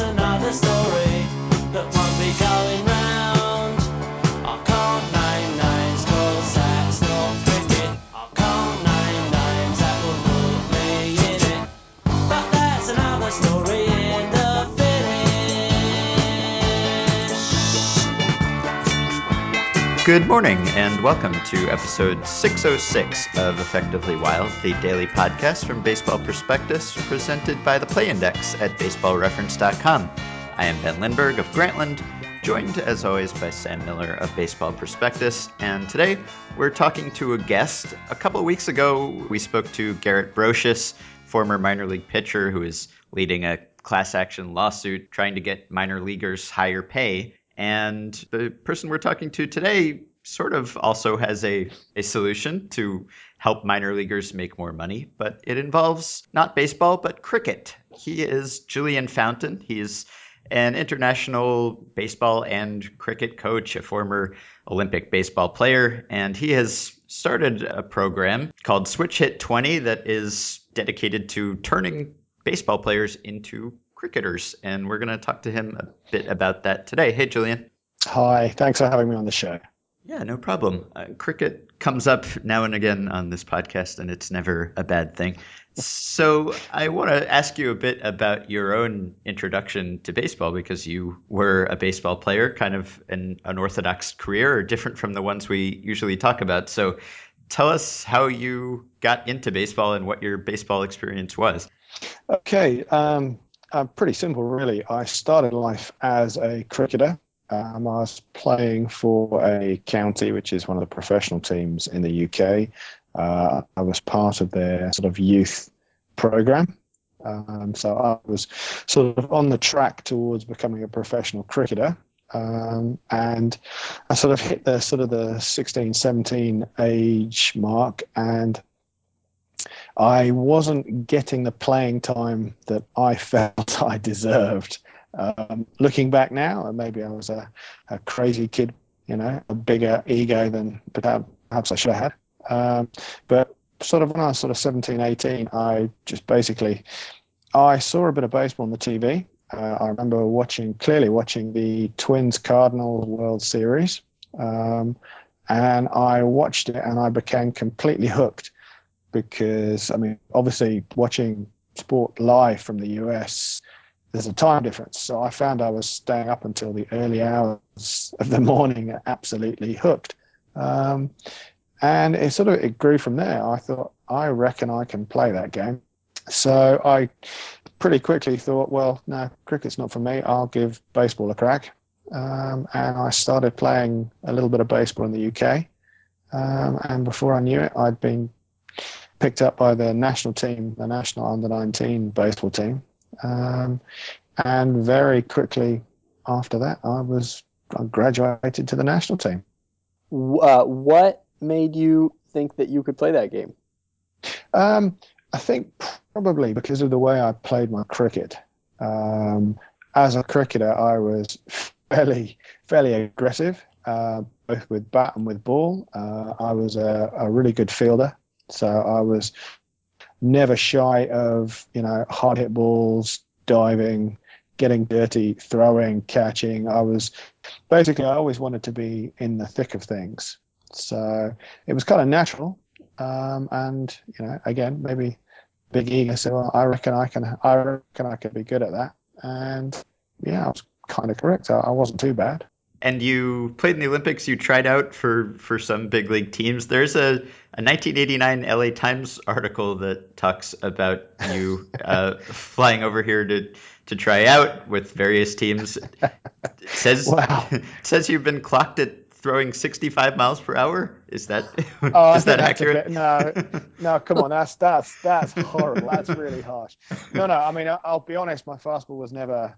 another story that won't be going round. Good morning, and welcome to episode 606 of Effectively Wild, the daily podcast from Baseball Prospectus, presented by the Play Index at baseballreference.com. I am Ben Lindbergh of Grantland, joined as always by Sam Miller of Baseball Prospectus, and today we're talking to a guest. A couple weeks ago, we spoke to Garrett Broshuis, former minor league pitcher who is leading a class action lawsuit trying to get minor leaguers higher pay. And the person we're talking to today sort of also has a, a solution to help minor leaguers make more money, but it involves not baseball, but cricket. He is Julian Fountain. He's an international baseball and cricket coach, a former Olympic baseball player, and he has started a program called Switch Hit 20 that is dedicated to turning baseball players into cricketers. And we're going to talk to him a bit about that today. Hey, Julian. Hi, thanks for having me on the show. Yeah, no problem. Uh, cricket comes up now and again on this podcast, and it's never a bad thing. So, I want to ask you a bit about your own introduction to baseball because you were a baseball player, kind of an unorthodox career, or different from the ones we usually talk about. So, tell us how you got into baseball and what your baseball experience was. Okay, um, uh, pretty simple, really. I started life as a cricketer. Um, I was playing for a county, which is one of the professional teams in the UK. Uh, I was part of their sort of youth program. Um, so I was sort of on the track towards becoming a professional cricketer. Um, and I sort of hit the sort of the 16, 17 age mark, and I wasn't getting the playing time that I felt I deserved. Um, looking back now, maybe I was a, a crazy kid, you know, a bigger ego than perhaps I should have had. Um, but sort of when I was sort of 17, 18, I just basically, I saw a bit of baseball on the TV. Uh, I remember watching, clearly watching the Twins Cardinals World Series. Um, and I watched it and I became completely hooked because, I mean, obviously watching sport live from the US, there's a time difference. So I found I was staying up until the early hours of the morning, absolutely hooked. Um, and it sort of it grew from there. I thought, I reckon I can play that game. So I pretty quickly thought, well, no, cricket's not for me. I'll give baseball a crack. Um, and I started playing a little bit of baseball in the UK. Um, and before I knew it, I'd been picked up by the national team, the national under 19 baseball team. Um, and very quickly after that, I was I graduated to the national team. Uh, what made you think that you could play that game? Um, I think probably because of the way I played my cricket. Um, as a cricketer, I was fairly fairly aggressive, uh, both with bat and with ball. Uh, I was a, a, really good fielder, so I was never shy of you know hard hit balls, diving, getting dirty, throwing, catching. I was basically I always wanted to be in the thick of things. So it was kind of natural. Um, and you know, again, maybe big ego. So well, I reckon I can. I reckon I could be good at that. And yeah, I was kind of correct. I, I wasn't too bad. And you played in the Olympics. You tried out for for some big league teams. There's a, a 1989 LA Times article that talks about you uh, flying over here to to try out with various teams. It says wow. says you've been clocked at throwing 65 miles per hour? Is that oh, is that accurate? Bit, no, no, come on, that's that's that's horrible. That's really harsh. No, no. I mean, I'll be honest. My fastball was never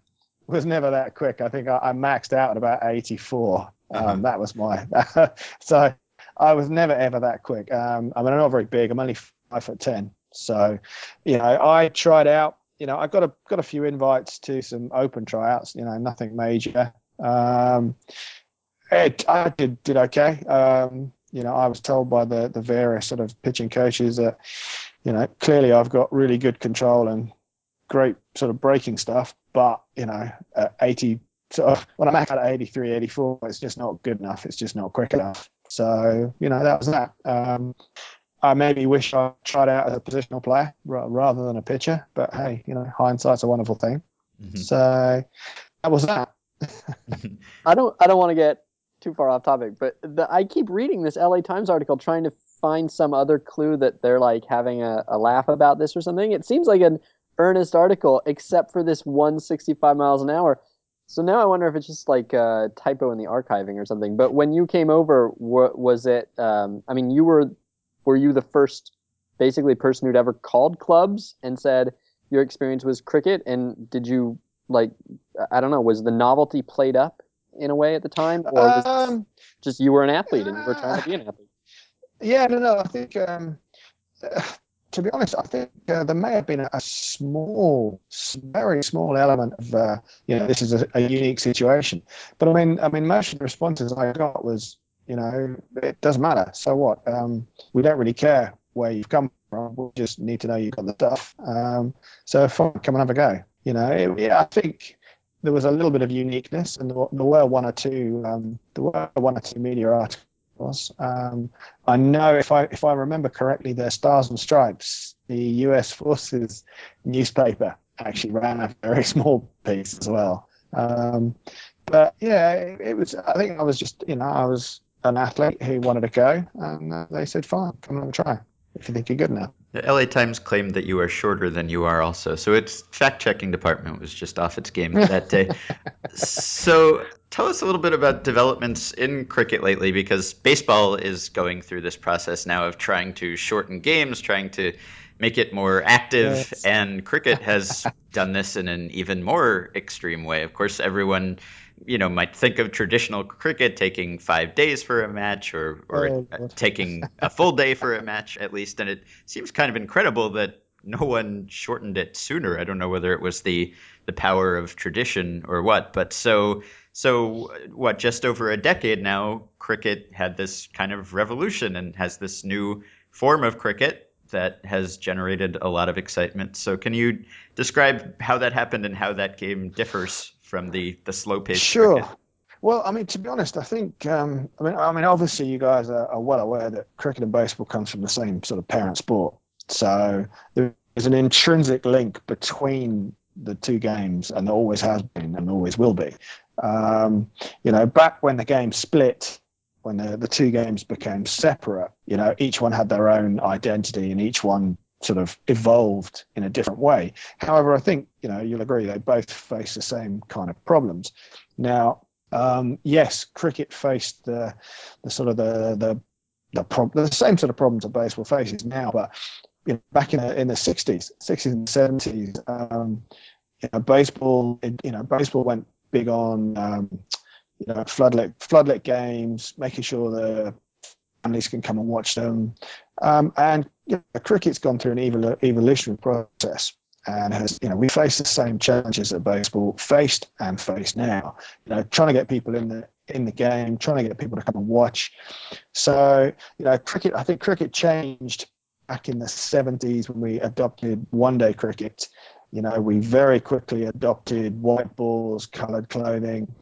was never that quick. I think I, I maxed out at about 84. Um, uh-huh. That was my so I was never ever that quick. Um, I mean, I'm not very big. I'm only five foot ten. So, you know, I tried out. You know, I got a got a few invites to some open tryouts. You know, nothing major. Um, it, I did did okay. Um, you know, I was told by the the various sort of pitching coaches that, you know, clearly I've got really good control and great sort of breaking stuff, but you know, at 80, sort of, when I'm at 83, 84, it's just not good enough. It's just not quick enough. So you know, that was that. Um, I maybe wish I tried out as a positional player rather than a pitcher, but hey, you know, hindsight's a wonderful thing. Mm-hmm. So that was that. I don't I don't want to get too far off topic, but the, I keep reading this LA Times article trying to find some other clue that they're like having a, a laugh about this or something. It seems like an earnest article, except for this 165 miles an hour. So now I wonder if it's just like a typo in the archiving or something. But when you came over, what was it? Um, I mean, you were were you the first basically person who'd ever called clubs and said your experience was cricket? And did you like? I don't know. Was the novelty played up in a way at the time, or was um, just you were an athlete and you were trying to be an athlete? Yeah, no, no. I think, um, uh, to be honest, I think uh, there may have been a, small, very small element of, uh, you know, this is a, a, unique situation. But I mean, I mean, most of the responses I got was, you know, it doesn't matter. So what? Um, we don't really care where you've come from. We just need to know you've got the stuff. Um, so fine, come and have a go. You know, it, yeah, I think there was a little bit of uniqueness, and there were one or two, um, there were one or two media articles was. Um, I know if I if I remember correctly, the Stars and Stripes, the U.S. Forces newspaper, actually ran a very small piece as well. Um, but yeah, it, it, was. I think I was just you know I was an athlete who wanted to go, and uh, they said, "Fine, come and try if you think you're good enough." The LA Times claimed that you are shorter than you are, also. So its fact checking department was just off its game that day. so tell us a little bit about developments in cricket lately, because baseball is going through this process now of trying to shorten games, trying to make it more active, yes. and cricket has done this in an even more extreme way. Of course, everyone you know might think of traditional cricket taking five days for a match or or oh, taking a full day for a match at least and it seems kind of incredible that no one shortened it sooner i don't know whether it was the the power of tradition or what but so so what just over a decade now cricket had this kind of revolution and has this new form of cricket that has generated a lot of excitement so can you describe how that happened and how that game differs from the the slow pace. Sure. Cricket? Well, I mean, to be honest, I think um, I mean, I mean, obviously, you guys are, are, well aware that cricket and baseball comes from the same sort of parent sport. So there's an intrinsic link between the two games, and there always has been, and always will be. Um, you know, back when the game split, when the, the two games became separate, you know, each one had their own identity, and each one sort of evolved in a different way. However, I think you know you'll agree they both face the same kind of problems. Now, um, yes, cricket faced the the sort of the the the, prob- the same sort of problems that baseball faces now, but you know, back in the in the sixties, sixties and seventies, um, you know, baseball you know baseball went big on um, you know floodlit floodlit games, making sure the families can come and watch them. Um, and you know, cricket's gone through an evol- evolutionary process and has, you know, we face the same challenges that baseball faced and face now. You know, trying to get people in the in the game, trying to get people to come and watch. So, you know, cricket. I think cricket changed back in the 70s when we adopted one-day cricket. You know, we very quickly adopted white balls, coloured clothing.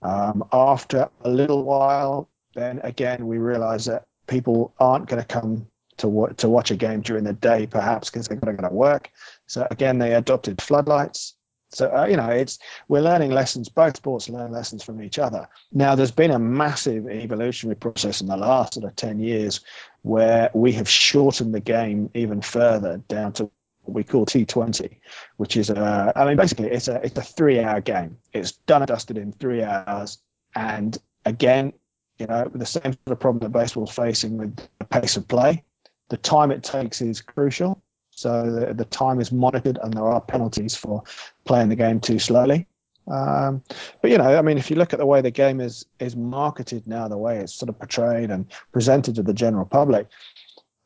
Um, after a little while, then again we realised that people aren't going to come to, to watch a game during the day, perhaps because they've got to go to work. So again, they adopted floodlights. So uh, you know, it's we're learning lessons. Both sports learn lessons from each other. Now, there's been a massive evolutionary process in the last sort of ten years, where we have shortened the game even further down to what we call T20, which is a, I mean, basically it's a it's a three hour game. It's done and dusted in three hours, and again, you know, the same sort of problem that baseball's facing with the pace of play. The time it takes is crucial. So the, the time is monitored, and there are penalties for playing the game too slowly. Um, but you know, I mean, if you look at the way the game is is marketed now, the way it's sort of portrayed and presented to the general public,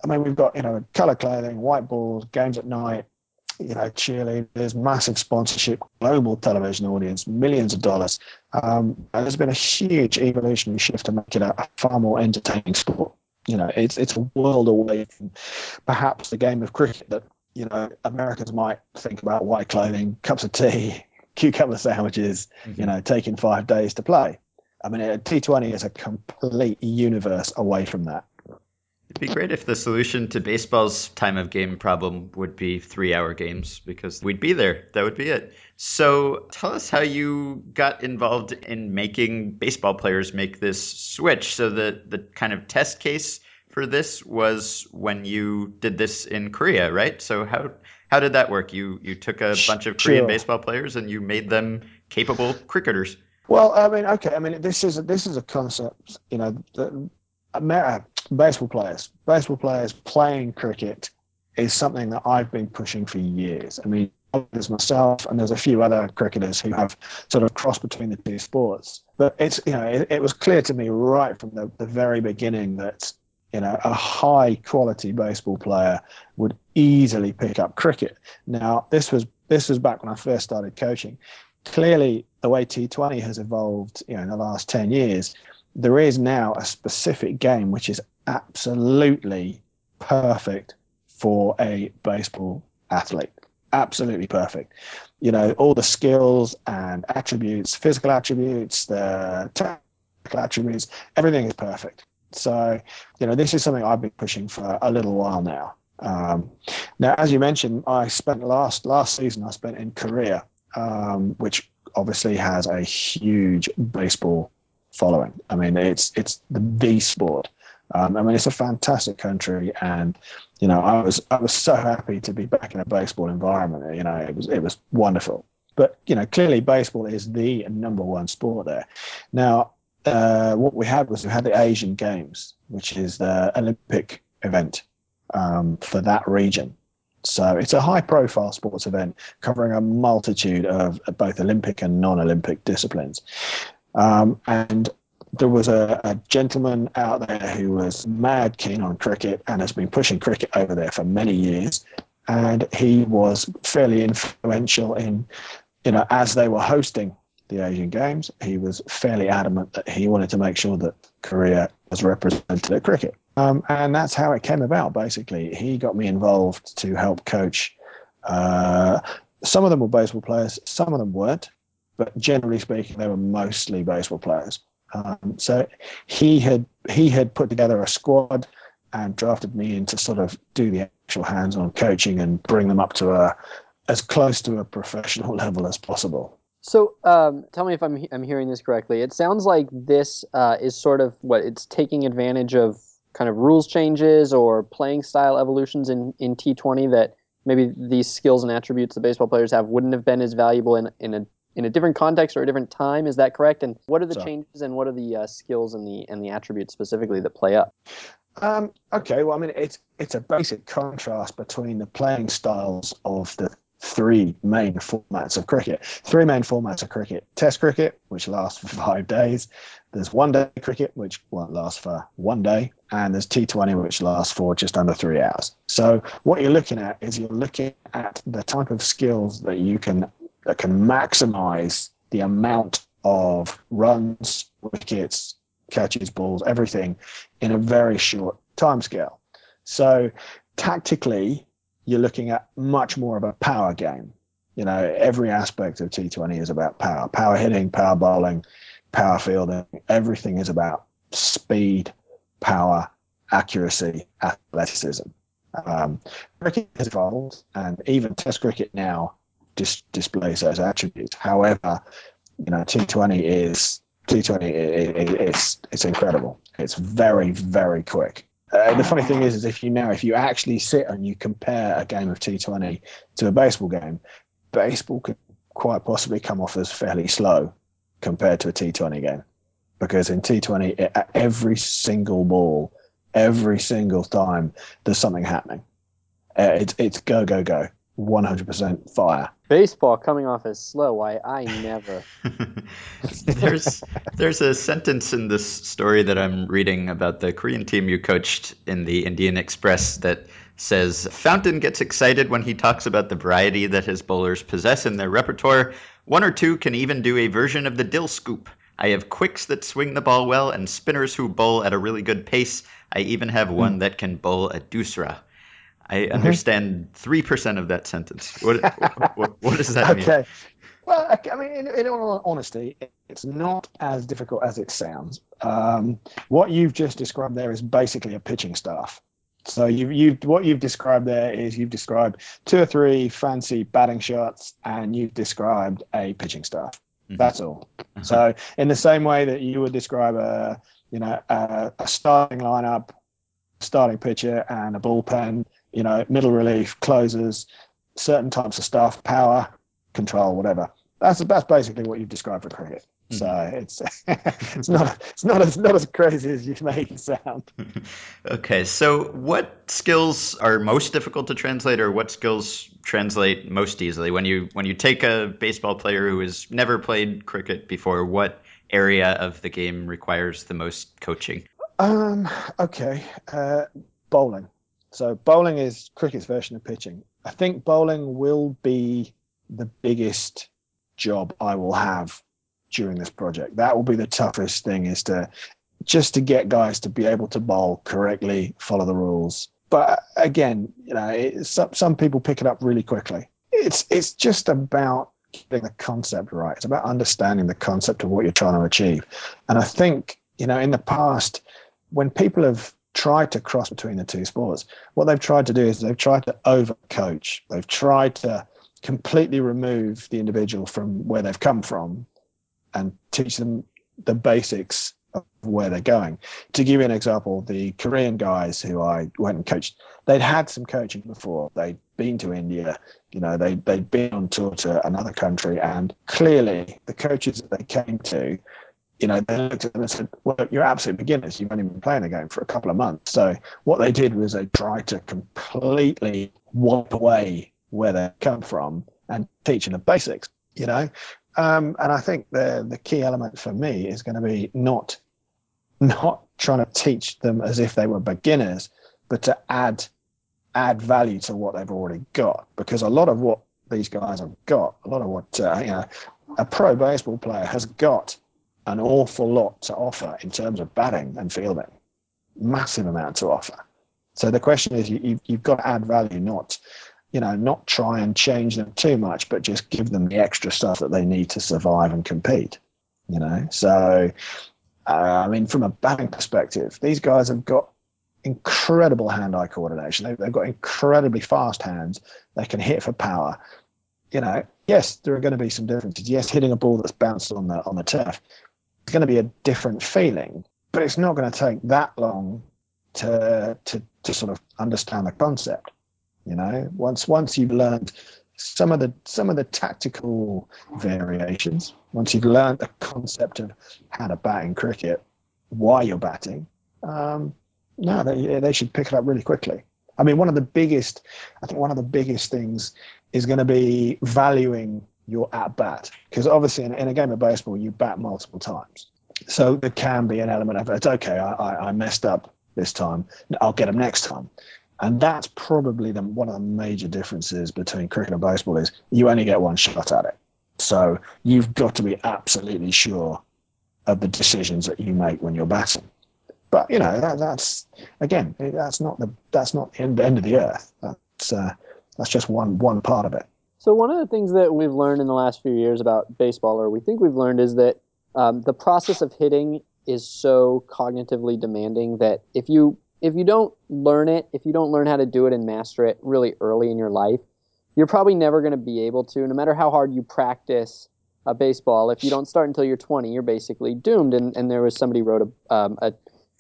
I mean, we've got you know color clothing, white balls, games at night, you know, cheerleaders, massive sponsorship, global television audience, millions of dollars. Um, there's been a huge evolutionary shift to make it a far more entertaining sport. You know, it's it's a world away from perhaps the game of cricket that you know, Americans might think about white clothing, cups of tea, cucumber sandwiches, Mm-hmm. you know, taking five days to play. I mean, T20 is a complete universe away from that. It'd be great if the solution to baseball's time of game problem would be three hour games because we'd be there. That would be it. So tell us how you got involved in making baseball players make this switch. So the, the kind of test case for this was when you did this in Korea, right? So how how did that work? You you took a bunch of Korean Sure. baseball players and you made them capable cricketers. Well, I mean, okay. I mean, this is a, this is a concept. You know, the, Amer- uh, baseball players, baseball players playing cricket is something that I've been pushing for years. I mean, there's myself and there's a few other cricketers who have sort of crossed between the two sports. But it's you know, it, it was clear to me right from the, the very beginning that you know a high quality baseball player would easily pick up cricket. Now, this was this was back when I first started coaching clearly the way T20 has evolved, you know, in the last 10 years, there is now a specific game which is absolutely perfect for a baseball athlete. Absolutely perfect. You know, all the skills and attributes, physical attributes, the technical attributes, everything is perfect. So, you know, this is something I've been pushing for a little while now. Um, now, as you mentioned, I spent last last season I spent in Korea, um, which obviously has a huge baseball following. I mean, it's it's the the sport. Um, I mean, it's a fantastic country, and you know, I was I was so happy to be back in a baseball environment. You know, it was it was wonderful. But you know, clearly, baseball is the number one sport there. Now, uh, what we had was we had the Asian Games, which is the Olympic event um, for that region. So it's a high profile sports event covering a multitude of both Olympic and non Olympic disciplines. Um, and there was a, a, gentleman out there who was mad keen on cricket and has been pushing cricket over there for many years. And he was fairly influential in, you know, as they were hosting the Asian Games, he was fairly adamant that he wanted to make sure that Korea was represented at cricket. Um, and that's how it came about, basically. He got me involved to help coach. Uh, some of them were baseball players, some of them weren't, but generally speaking, they were mostly baseball players. Um, so he had he had put together a squad and drafted me in to sort of do the actual hands-on coaching and bring them up to a as close to a professional level as possible. So, um, tell me if I'm I'm hearing this correctly. It sounds like this uh, is sort of what it's taking advantage of kind of rules changes or playing style evolutions in, in T20 that maybe these skills and attributes the baseball players have wouldn't have been as valuable in, in a in a different context or a different time. Is that correct? And what are the So- changes and what are the uh, skills and the and the attributes specifically that play up? Um, okay, well, I mean, it's it's a basic contrast between the playing styles of the three main formats of cricket. Three main formats of cricket: Test cricket, which lasts for five days. There's One Day cricket, which won't last for one day, and there's T20, which lasts for just under three hours. So what you're looking at is you're looking at the type of skills that you can that can maximize the amount of runs, wickets, catches, balls, everything in a very short time scale. So tactically, you're looking at much more of a power game. You know, every aspect of T20 is about power, power hitting, power bowling, power fielding. Everything is about speed, power, accuracy, athleticism. Um, cricket has evolved, and even Test cricket now dis- displays those attributes. However, you know, T20 is T20. It, it, it's it's incredible. It's very very quick. Uh, the funny thing is, is if you now if you actually sit and you compare a game of T20 to a baseball game, baseball could quite possibly come off as fairly slow compared to a T20 game, because in T20 it, every single ball, every single time there's something happening. Uh, it's it's go go go, 100% fire. Baseball coming off as slow. Why I never. there's there's a sentence in this story that I'm reading about the Korean team you coached in the Indian Express that says Fountain gets excited when he talks about the variety that his bowlers possess in their repertoire. One or two can even do a version of the Dilscoop. I have quicks that swing the ball well and spinners who bowl at a really good pace. I even have one that can bowl a doosra. I understand 3% of that sentence. What, what, what does that mean? okay. Well, I mean, in, in all honesty, it's not as difficult as it sounds. Um, what you've just described there is basically a pitching staff. So you've, you've what you've described there is you've described two or three fancy batting shots, and you've described a pitching staff. Mhm. That's all. Uh-huh. So in the same way that you would describe a you know a, a starting lineup, starting pitcher, and a bullpen, you know middle relief, closers, certain types of stuff, power, control, whatever. That's that's basically what you've described for cricket. So it's it's not it's not as not as crazy as you make it sound. okay, so what skills are most difficult to translate, or what skills translate most easily? When you when you take a baseball player who has never played cricket before, what area of the game requires the most coaching? Um. Okay. Uh, bowling. So bowling is cricket's version of pitching. I think bowling will be the biggest job I will have during this project. That will be the toughest thing is to just to get guys to be able to bowl correctly, follow the rules. But again, you know, it, some some people pick it up really quickly. It's it's just about getting the concept right. It's about understanding the concept of what you're trying to achieve. And I think you know, in the past, when people have tried to cross between the two sports, what they've tried to do is they've tried to overcoach. They've tried to completely remove the individual from where they've come from and teach them the basics of where they're going. To give you an example, the Korean guys who I went and coached, they'd had some coaching before. They'd been to India, you know, they, they'd been on tour to another country, and clearly the coaches that they came to, you know, they looked at them and said, Well, you're absolute beginners. You've only been playing the game for a couple of months. So what they did was they tried to completely wipe away where they come from and teach them the basics, you know. Um, and I think the the key element for me is going to be not not trying to teach them as if they were beginners, but to add add value to what they've already got. Because a lot of what these guys have got, a lot of what uh, you know, a pro baseball player has got an awful lot to offer in terms of batting and fielding, massive amount to offer. So the question is, you, you've, you've got to add value, not you know, not try and change them too much, but just give them the extra stuff that they need to survive and compete. You know, so uh, I mean, from a batting perspective, these guys have got incredible hand-eye coordination. They've, they've got incredibly fast hands. They can hit for power. You know, yes, there are going to be some differences. Yes, hitting a ball that's bounced on the on the turf is going to be a different feeling, but it's not going to take that long to to to sort of understand the concept. You know, once once you've learned some of the some of the tactical variations, once you've learned the concept of how to bat in cricket, why you're batting, um, no, they they should pick it up really quickly. I mean, one of the biggest, I think one of the biggest things is going to be valuing your at bat because obviously in, in a game of baseball you bat multiple times, so there can be an element of it's okay, I, I, I messed up this time, I'll get them next time and that's probably the, one of the major differences between cricket and baseball is you only get one shot at it. So you've got to be absolutely sure of the decisions that you make when you're batting. But you know that, that's again that's not the that's not the end, end of the earth. That's uh, that's just one one part of it. So one of the things that we've learned in the last few years about baseball, or we think we've learned, is that um, the process of hitting is so cognitively demanding that if you if you don't learn it, if you don't learn how to do it and master it really early in your life, you're probably never going to be able to. No matter how hard you practice a baseball, if you don't start until you're 20, you're basically doomed. And, and there was somebody wrote a, um, a,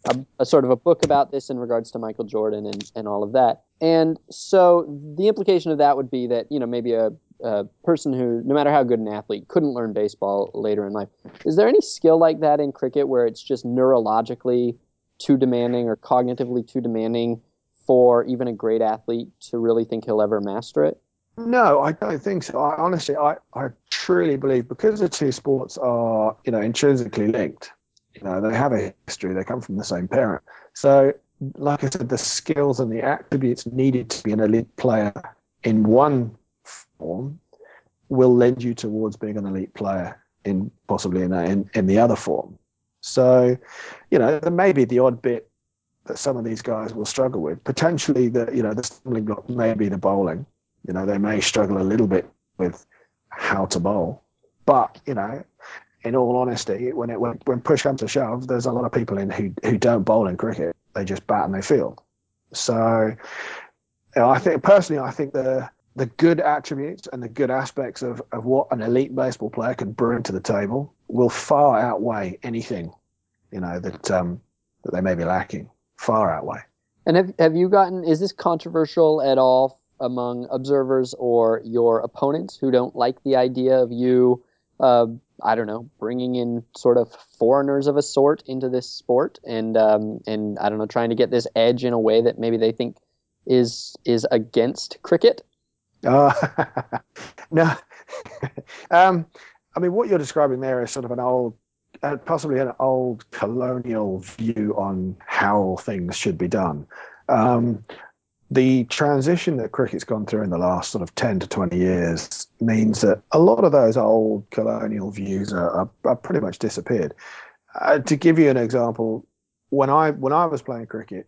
a, a sort of a book about this in regards to Michael Jordan and, and all of that. And so the implication of that would be that you know maybe a, a person who, no matter how good an athlete, couldn't learn baseball later in life. Is there any skill like that in cricket where it's just neurologically too demanding or cognitively too demanding for even a great athlete to really think he'll ever master it? No, I don't think so. I, honestly, I, I truly believe because the two sports are, you know, intrinsically linked. You know, they have a history. They come from the same parent. So, like I said, the skills and the attributes needed to be an elite player in one form will lend you towards being an elite player in possibly in, in, in the other form. So, you know, there may be the odd bit that some of these guys will struggle with. Potentially, the you know the stumbling block may be the bowling. You know, they may struggle a little bit with how to bowl, but you know, in all honesty, when it when, when push comes to shove, there's a lot of people in who who don't bowl in cricket. They just bat and they field. So, you know, I think personally, I think the the good attributes and the good aspects of, of what an elite baseball player can bring to the table will far outweigh anything, you know, that um, that they may be lacking. Far outweigh. And have have you gotten? Is this controversial at all among observers or your opponents who don't like the idea of you? Uh, I don't know, bringing in sort of foreigners of a sort into this sport, and um, and I don't know, trying to get this edge in a way that maybe they think is is against cricket. Uh, no, um, I mean what you're describing there is sort of an old, uh, possibly an old colonial view on how things should be done. Um, the transition that cricket's gone through in the last sort of 10 to 20 years means that a lot of those old colonial views are, are, are pretty much disappeared. Uh, to give you an example, when I when I was playing cricket,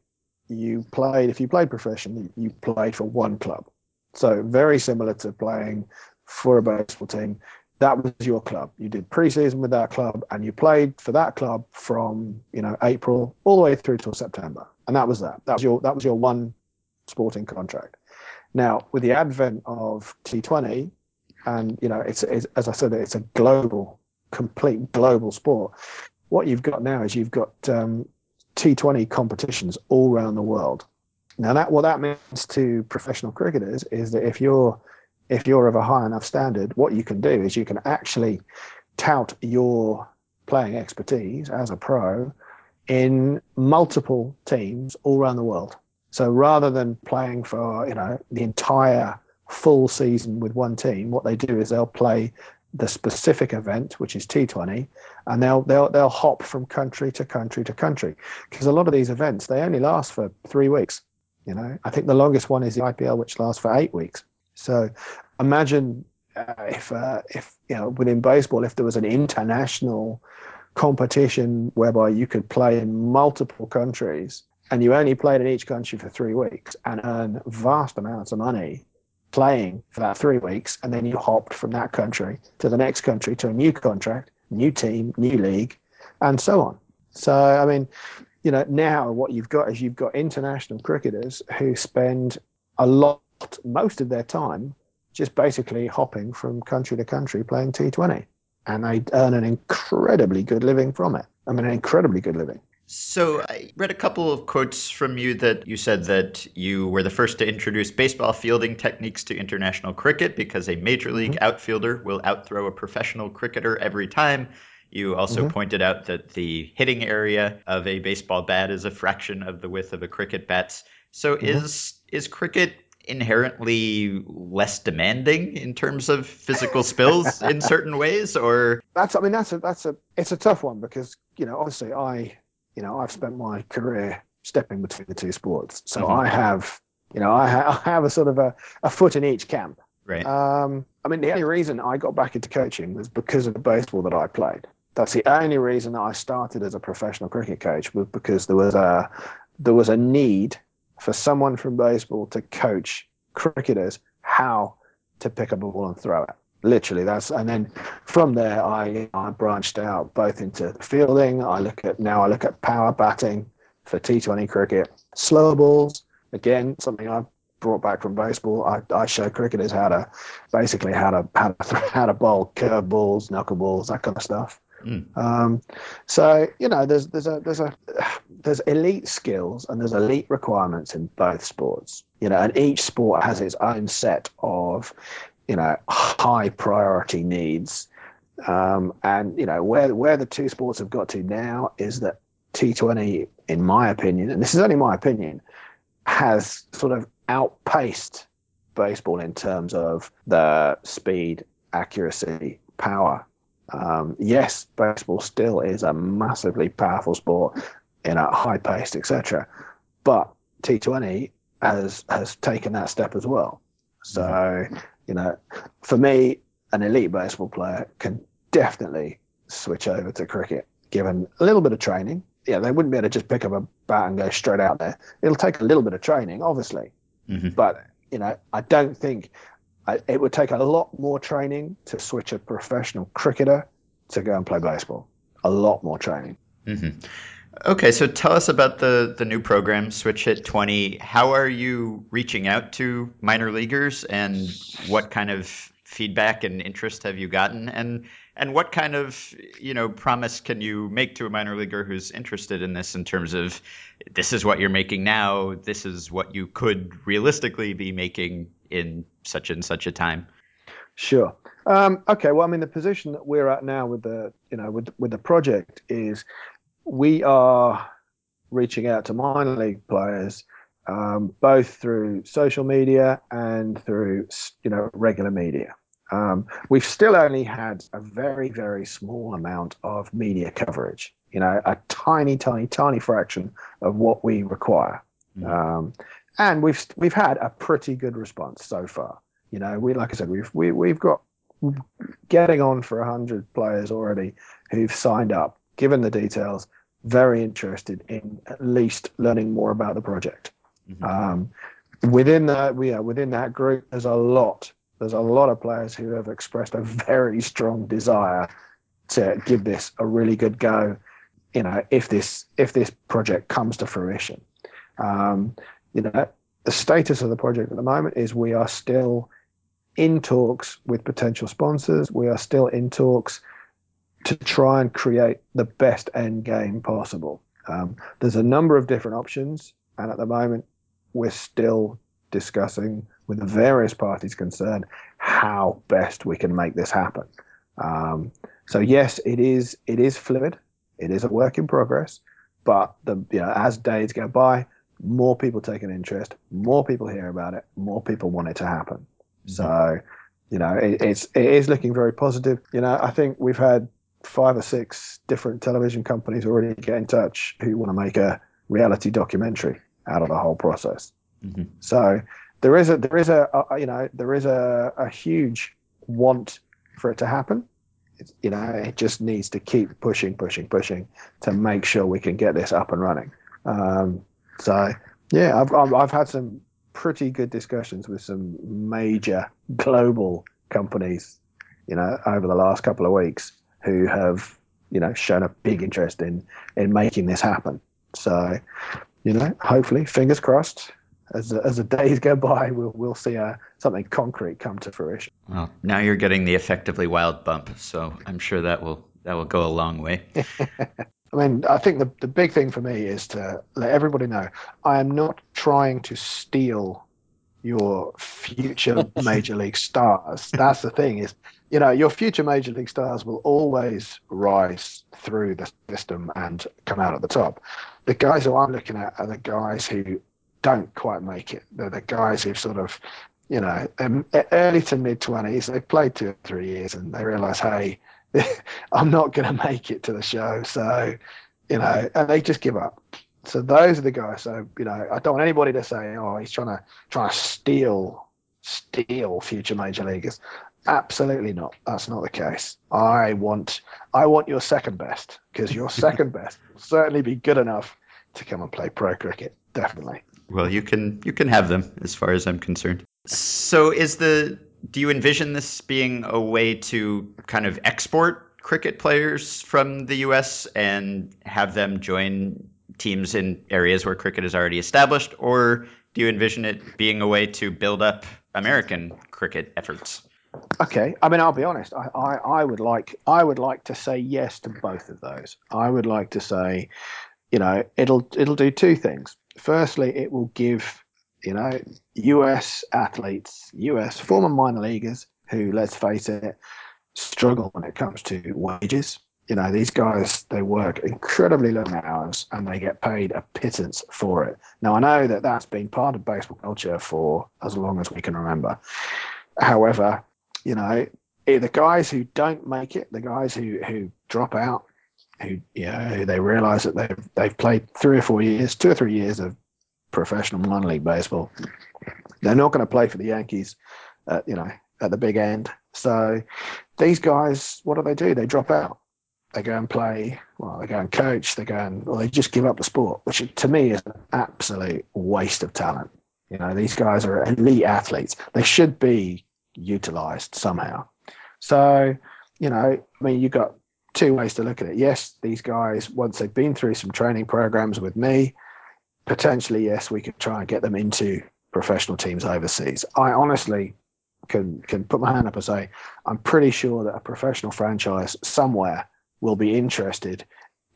you played if you played professionally, you played for one club. So very similar to playing for a baseball team. That was your club. You did preseason with that club, and you played for that club from you know April all the way through till September, and that was that. That was your that was your one sporting contract. Now, with the advent of T20, and you know, it's, it's as I said, it's a global, complete global sport. What you've got now is you've got um, T20 competitions all around the world. Now, that what that means to professional cricketers is that if you're if you're of a high enough standard, what you can do is you can actually tout your playing expertise as a pro in multiple teams all around the world. So rather than playing for you know the entire full season with one team, what they do is they'll play the specific event, which is T20, and they'll they'll they'll hop from country to country to country because a lot of these events they only last for three weeks. You know, I think the longest one is the IPL, which lasts for eight weeks. So imagine uh, if uh, if you know within baseball, if there was an international competition whereby you could play in multiple countries and you only played in each country for three weeks and earn vast amounts of money playing for that three weeks, and then you hopped from that country to the next country to a new contract, new team, new league, and so on. So, I mean, you know, now what you've got is you've got international cricketers who spend a lot, most of their time, just basically hopping from country to country playing T20. And they earn an incredibly good living from it. I mean, an incredibly good living. So I read a couple of quotes from you that you said that you were the first to introduce baseball fielding techniques to international cricket because a major league mm-hmm. outfielder will outthrow a professional cricketer every time. You also mm-hmm. pointed out that the hitting area of a baseball bat is a fraction of the width of a cricket bat. So mm-hmm. is is cricket inherently less demanding in terms of physical spills in certain ways or that's i mean that's a that's a it's a tough one because you know obviously i you know, I've spent my career stepping between the two sports, so mm-hmm. I have, you know, I, ha- I, have a sort of a, a foot in each camp. Right. Um, I mean, the only reason I got back into coaching was because of the baseball that I played. That's the only reason that I started as a professional cricket coach was because there was a there was a need for someone from baseball to coach cricketers how to pick up a ball and throw it literally that's and then from there I, I branched out both into fielding. I look at now i look at power batting for t20 cricket. Slow balls again something i brought back from baseball. I, I show cricketers how to basically how to how to, how to bowl curve balls knuckle balls that kind of stuff. Mm. um, so you know there's there's a there's a there's elite skills and there's elite requirements in both sports. You know and each sport has its own set of you know, high priority needs. Um, and you know where where the two sports have got to now is that T20, in my opinion, and this is only my opinion, has sort of outpaced baseball in terms of the speed, accuracy, power. Um, yes, baseball still is a massively powerful sport, in a high paced, etc. But T20 has has taken that step as well. So mm-hmm you know, for me, an elite baseball player can definitely switch over to cricket given a little bit of training. yeah, they wouldn't be able to just pick up a bat and go straight out there. It'll take a little bit of training, obviously, Mhm. but you know, I don't think I, it would take a lot more training to switch a professional cricketer to go and play baseball. A lot more training. hmm Okay, so tell us about the the new program, Switch Hit 20. How are you reaching out to minor leaguers, and what kind of feedback and interest have you gotten, and and what kind of you know promise can you make to a minor leaguer who's interested in this in terms of this is what you're making now, this is what you could realistically be making in such and such a time. Sure. Um, okay. Well, I mean, the position that we're at now with the, you know, with with the project is we are reaching out to minor league players, um, both through social media and through, you know, regular media. Um, we've still only had a very, very small amount of media coverage. You know, a tiny, tiny, tiny fraction of what we require. Mhm. Um, and we've we've had a pretty good response so far. You know, we like I said, we've we, we've got getting on for hundred players already who've signed up, given the details, very interested in at least learning more about the project. Mhm. Um, within that, we are within that group. There's a lot. There's a lot of players who have expressed a very strong desire to give this a really good go. You know, if this if this project comes to fruition, um, you know, the status of the project at the moment is we are still in talks with potential sponsors. We are still in talks to try and create the best end game possible. Um, there's a number of different options, and at the moment, we're still discussing with the various parties concerned how best we can make this happen. Um, so yes, it is it is fluid. It is a work in progress, but the you know, as days go by, more people take an interest, more people hear about it, more people want it to happen. So, you know, it, it's it is looking very positive. You know, I think we've had five or six different television companies already get in touch who want to make a reality documentary out of the whole process. Mhm. So there is a there is a, a you know there is a, a huge want for it to happen. It's, you know, it just needs to keep pushing, pushing, pushing to make sure we can get this up and running. Um, so yeah, I've, I've I've had some pretty good discussions with some major global companies, you know, over the last couple of weeks who have, you know, shown a big interest in in making this happen. So, you know, hopefully, fingers crossed, as the, as the days go by, we'll we'll see uh, something concrete come to fruition. Well, now you're getting the effectively wild bump, so I'm sure that will that will go a long way. I mean, I think the, the big thing for me is to let everybody know I am not trying to steal your future major league stars. That's the thing is, you know, your future major league stars will always rise through the system and come out at the top. The guys who I'm looking at are the guys who don't quite make it. They're the guys who've sort of, you know, um, early to mid 20s, they've played two or three years and they realize, hey, I'm not going to make it to the show. So, you know, and they just give up. So those are the guys. So you know, I don't want anybody to say, "Oh, he's trying to trying to steal steal future major leaguers." Absolutely not. That's not the case. I want I want your second best because your second best will certainly be good enough to come and play pro cricket. Definitely. Well, you can you can have them as far as I'm concerned. So, is the do you envision this being a way to kind of export cricket players from the U.S. and have them join teams in areas where cricket is already established, or do you envision it being a way to build up American cricket efforts? Okay. I mean, I'll be honest. I, I, I would like I would like to say yes to both of those. I would like to say, you know, it'll it'll do two things. Firstly, it will give you know U.S. athletes, U.S. former minor leaguers who, let's face it, struggle when it comes to wages. You know, these guys they work incredibly long hours and they get paid a pittance for it. Now, I know that that's been part of baseball culture for as long as we can remember. However, you know, eh, the guys who don't make it, the guys who who drop out, who you know, they realise that they've they've played three or four years, two or three years of professional minor league baseball, they're not going to play for the Yankees, at, you know, at the big end. So these guys, what do they do? They drop out. They go and play, well, they go and coach, they go and, or they just give up the sport, which to me is an absolute waste of talent. You know, these guys are elite athletes. They should be utilized somehow. So, you know, I mean, you've got two ways to look at it. Yes, these guys, once they've been through some training programs with me, potentially, yes, we could try and get them into professional teams overseas. I honestly can can put my hand up and say I'm pretty sure that a professional franchise somewhere will be interested,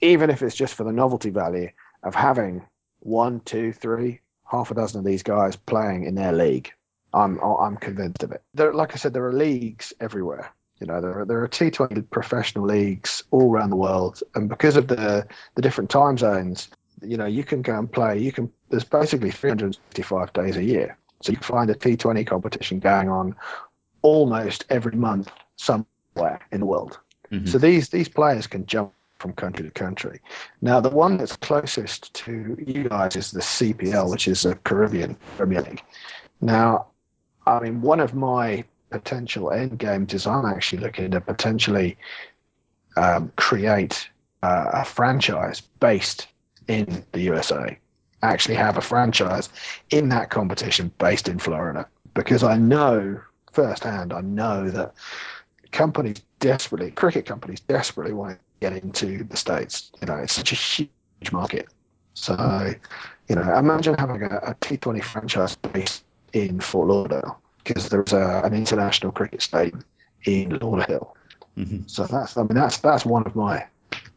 even if it's just for the novelty value of having one, two, three, half a dozen of these guys playing in their league. I'm I'm convinced of it. There, like I said, there are leagues everywhere. You know, there are, there are T20 professional leagues all around the world, and because of the the different time zones, you know, you can go and play. You can. There's basically 365 days a year, so you find a T20 competition going on almost every month somewhere in the world. Mm-hmm. So these these players can jump from country to country. Now, the one that's closest to you guys is the CPL, which is a Caribbean Premier League. Now, I mean, one of my potential end games is I'm actually looking to potentially um, create uh, a franchise based in the USA. Actually, have a franchise in that competition based in Florida because I know firsthand, I know that companies desperately, cricket companies desperately want to get into the states. You know, it's such a huge market. So, you know, imagine having a a T20 franchise based in Fort Lauderdale because there's a, an international cricket stadium in Lauderdale. Mm-hmm. So that's, I mean, that's that's one of my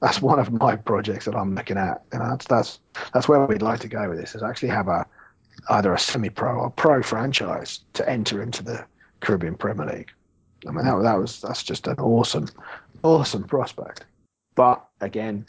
that's one of my projects that I'm looking at, and that's that's that's where we'd like to go with this. Is actually have a either a semi-pro or pro franchise to enter into the Caribbean Premier League. I mean, that, that was that's just an awesome, awesome prospect. But again,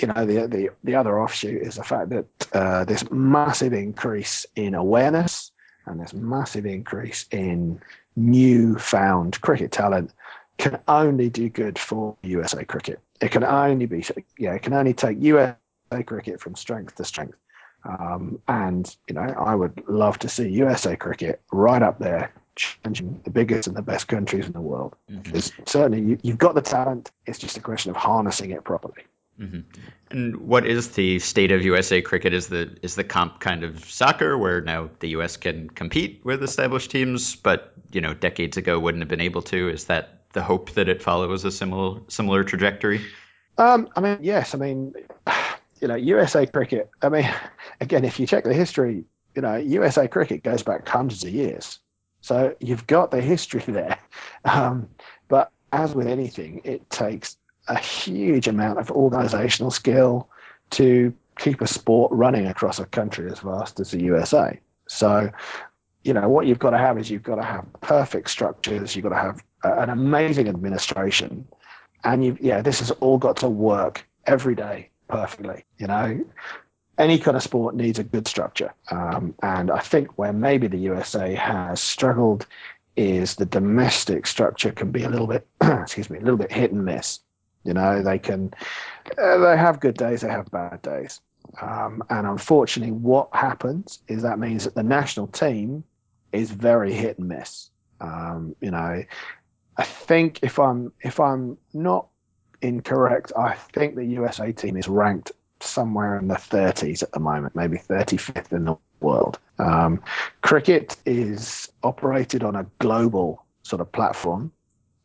you know, the the the other offshoot is the fact that uh, this massive increase in awareness and this massive increase in new-found cricket talent can only do good for USA cricket. It can only be, yeah, it can only take USA cricket from strength to strength. Um, and you know, I would love to see USA cricket right up there challenging the biggest and the best countries in the world. Mm-hmm. certainly you, you've got the talent. It's just a question of harnessing it properly. Mm-hmm. And what is the state of USA cricket? Is the is the comp kind of soccer, where now the US can compete with established teams, but you know decades ago wouldn't have been able to? Is that the hope that it follows a similar similar trajectory? Um, I mean, yes. I mean, you know, USA cricket. I mean, again, if you check the history, you know, USA cricket goes back hundreds of years. So you've got the history there. Um, but as with anything, it takes a huge amount of organizational skill to keep a sport running across a country as vast as the USA. So, you know, what you've got to have is you've got to have perfect structures, you've got to have an amazing administration, and you yeah, this has all got to work every day perfectly. You know, any kind of sport needs a good structure. Um, and I think where maybe the USA has struggled is the domestic structure can be a little bit, excuse me, a little bit hit and miss. You know, they can, uh, they have good days, they have bad days. Um, and unfortunately, what happens is that means that the national team is very hit and miss. Um, you know, I think if I'm if I'm not incorrect, I think the USA team is ranked somewhere in the 30s at the moment, maybe 35th in the world. Um, cricket is operated on a global sort of platform.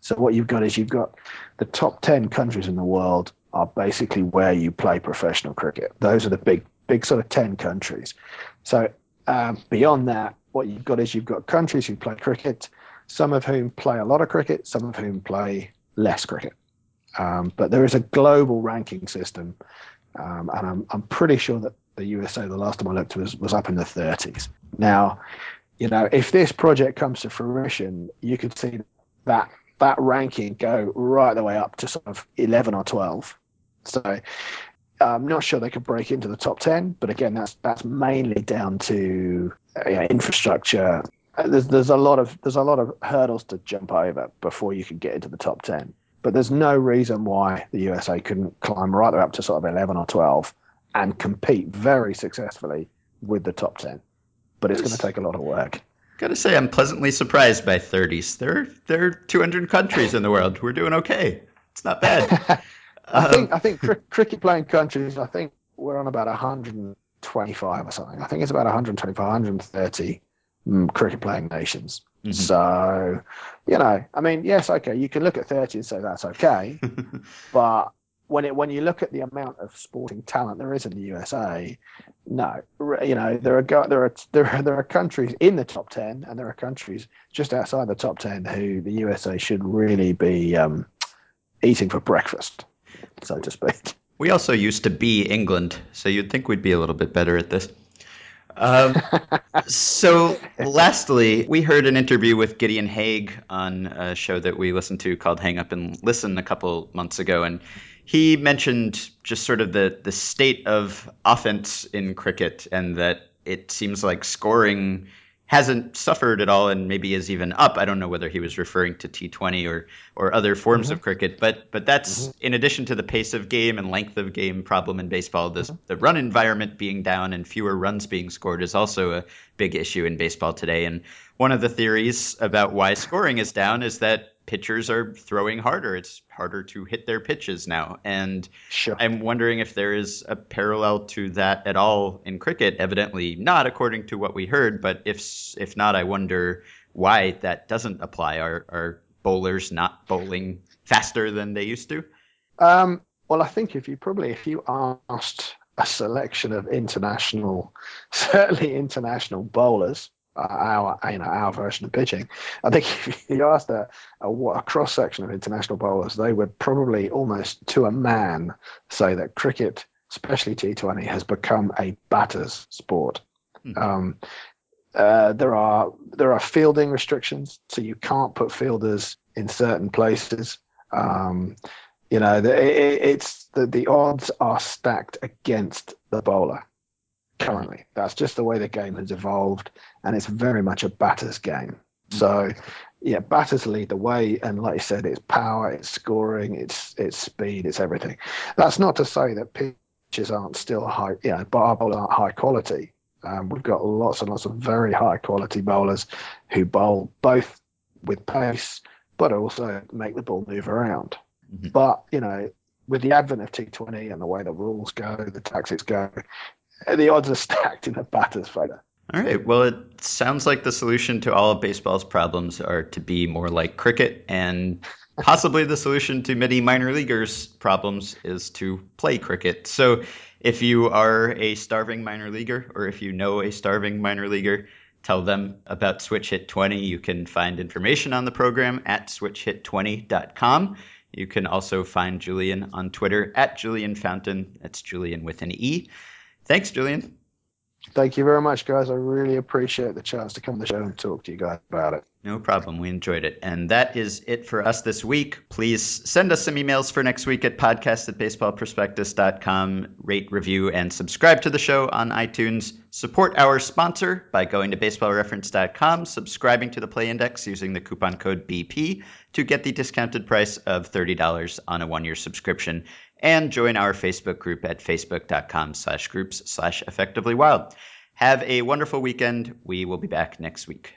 So what you've got is you've got the top 10 countries in the world are basically where you play professional cricket. Those are the big, big sort of 10 countries. So um, beyond that, what you've got is you've got countries who play cricket, some of whom play a lot of cricket, some of whom play less cricket. Um, but there is a global ranking system um, and I'm, I'm pretty sure that the USA, the last time I looked, was, was up in the 30s. Now, you know, if this project comes to fruition, you could see that that ranking go right the way up to sort of 11 or 12. So I'm not sure they could break into the top 10, but again, that's that's mainly down to uh, infrastructure. Uh, there's there's a lot of there's a lot of hurdles to jump over before you can get into the top 10. But there's no reason why the USA couldn't climb right up to sort of 11 or 12 and compete very successfully with the top 10. But it's going to take a lot of work. Gotta say, I'm pleasantly surprised by 30s. There, there are 200 countries in the world. We're doing okay. It's not bad. I Um, think I think cri- cricket playing countries. I think we're on about 125 or something. I think it's about 125, 130 mm, cricket playing nations. Mhm. So, you know, I mean, yes, okay, you can look at 30 and say that's okay, but when it when you look at the amount of sporting talent there is in the USA, no, you know, there are there are there are, there are countries in the top 10 and there are countries just outside the top 10 who the USA should really be um, eating for breakfast, so to speak. We also used to be England, so you'd think we'd be a little bit better at this. Um, so, lastly, we heard an interview with Gideon Haigh on a show that we listened to called Hang Up and Listen a couple months ago, and he mentioned just sort of the the state of offense in cricket, and that it seems like scoring hasn't suffered at all, and maybe is even up. I don't know whether he was referring to T20 or or other forms of mm-hmm. cricket, but but that's mm-hmm. in addition to the pace of game and length of game problem in baseball. This mm-hmm. the run environment being down and fewer runs being scored is also a big issue in baseball today. And one of the theories about why scoring is down is that pitchers are throwing harder. It's harder to hit their pitches now, and Sure. I'm wondering if there is a parallel to that at all in cricket. Evidently not, according to what we heard. But if if not, I wonder why that doesn't apply. Are are bowlers not bowling faster than they used to? Um, well, I think if you probably if you asked a selection of international, certainly international bowlers, our you know our version of pitching, I think if you asked a, a, what- a cross section of international bowlers, they would probably almost to a man say that cricket, especially T20, has become a batter's sport. Hmm. Um, uh, there are there are fielding restrictions, so you can't put fielders in certain places. Um, you know, the, it, it's the, the odds are stacked against the bowler currently. That's just the way the game has evolved, and it's very much a batter's game. So, yeah, batters lead the way, and like you said, it's power, it's scoring, it's it's speed, it's everything. That's not to say that pitches aren't still high, you know, bar bowlers aren't high quality. Um, we've got lots and lots of very high quality bowlers who bowl both with pace, but also make the ball move around. Mhm. But you know, with the advent of T20 and the way the rules go, the tactics go, the odds are stacked in the batter's favour. All right. Well, it sounds like the solution to all of baseball's problems are to be more like cricket, and possibly the solution to many minor leaguers' problems is to play cricket. So, if you are a starving minor leaguer, or if you know a starving minor leaguer, tell them about Switch Hit 20. You can find information on the program at switchhit20.com. You can also find Julien on Twitter at Julien Fountain. That's Julien with an E. Thanks, Julien. Thank you very much, guys. I really appreciate the chance to come on the show and talk to you guys about it. No problem. We enjoyed it. And that is it for us this week. Please send us some emails for next week at podcast at baseballprospectus.com. Rate, review, and subscribe to the show on iTunes. Support our sponsor by going to baseballreference.com, subscribing to the Play Index using the coupon code BP to get the discounted price of $30 on a one-year subscription. And join our Facebook group at facebook.com slash groups slash effectively wild. Have a wonderful weekend. We will be back next week.